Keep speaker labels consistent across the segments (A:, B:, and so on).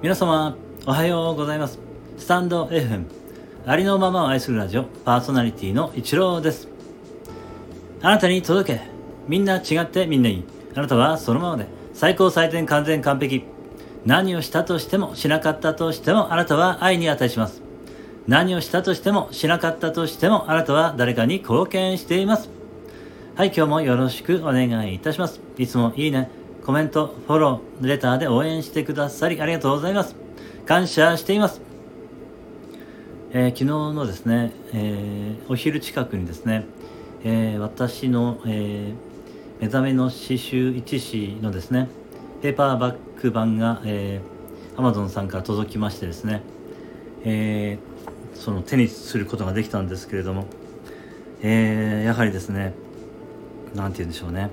A: 皆様、おはようございます。スタンド FM、ありのままを愛するラジオ、パーソナリティの一郎です。あなたに届け。みんな違ってみんないい。あなたはそのままで、最高最善完全完璧。何をしたとしても、しなかったとしても、あなたは愛に値します。何をしたとしても、しなかったとしても、あなたは誰かに貢献しています。はい、今日もよろしくお願いいたします。いつもいいね、コメント、フォロー、レターで応援してくださりありがとうございます。感謝しています。えー昨日のですね、えーお昼近くにですね、えー私の、え目覚めの詩集一詩のですね、ペーパーバック版が、え、Amazon さんから届きましてですね、えその手にすることができたんですけれども、えやはりですね、なんて言うんでしょうね、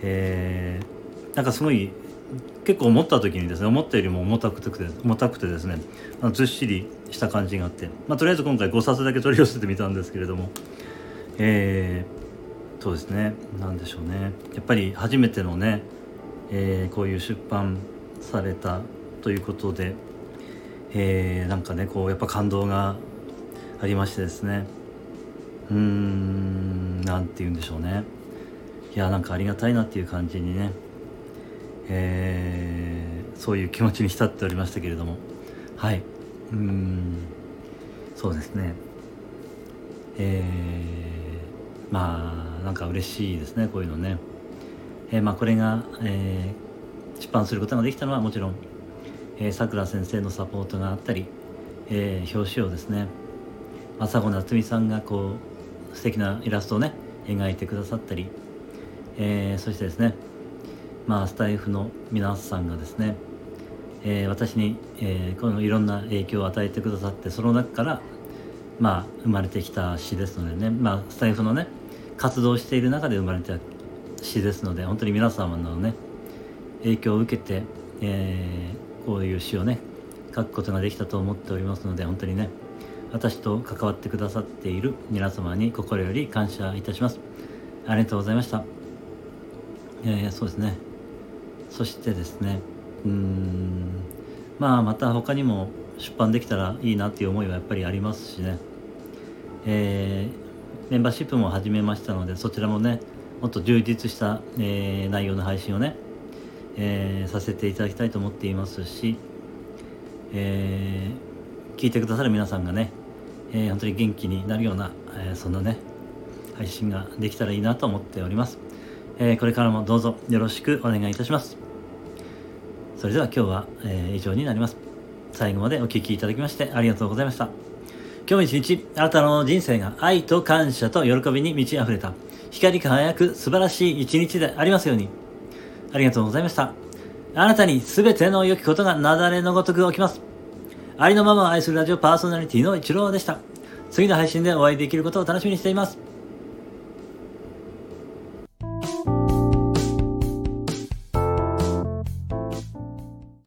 A: えーなんかすごい結構思った時にですね思ったよりも重たくて重たくてですねずっしりした感じがあって、まあ、とりあえず今回5冊だけ取り寄せてみたんですけれどもえー、そうですねなんでしょうね。やっぱり初めてのね、えーこういう出版されたということで、えーなんかねこうやっぱ感動がありましてですね。うーんなんて言うんでしょうね。いやなんかありがたいなっていう感じにねえーそういう気持ちに浸っておりましたけれども。はい。うん。そうですね。えーまあなんか嬉しいですねこういうのね、えーまあこれが、えー出版することができたのはもちろんさくら先生のサポートがあったり、えー表紙をですね朝子夏美さんがこう素敵なイラストをね描いてくださったり、えーそしてですねまあ、スタイフの皆さんがですね、えー私に、えーこのいろんな影響を与えてくださってその中から、まあ、生まれてきた詩ですのでね、まあ、スタイフのね活動している中で生まれた詩ですので本当に皆様のね影響を受けて、えーこういう詩をね書くことができたと思っておりますので本当にね私と関わってくださっている皆様に心より感謝いたします。ありがとうございました。えーそうですね。そしてですねうんまあまた他にも出版できたらいいなっていう思いはやっぱりありますしね。えーメンバーシップも始めましたのでそちらもねもっと充実した、えー内容の配信をね、えーさせていただきたいと思っていますし、えー聞いてくださる皆さんがね、えー本当に元気になるような、えーそんなね配信ができたらいいなと思っております、えーこれからもどうぞよろしくお願いいたします。それでは今日は、えー以上になります。最後までお聴きいただきましてありがとうございました。今日も一日あなたの人生が愛と感謝と喜びに満ち溢れた。光り輝く素晴らしい一日でありますように。ありがとうございました。あなたに全ての良きことが雪崩のごとく起きます。ありのままを愛するラジオパーソナリティの一郎でした。次の配信でお会いできることを楽しみにしています。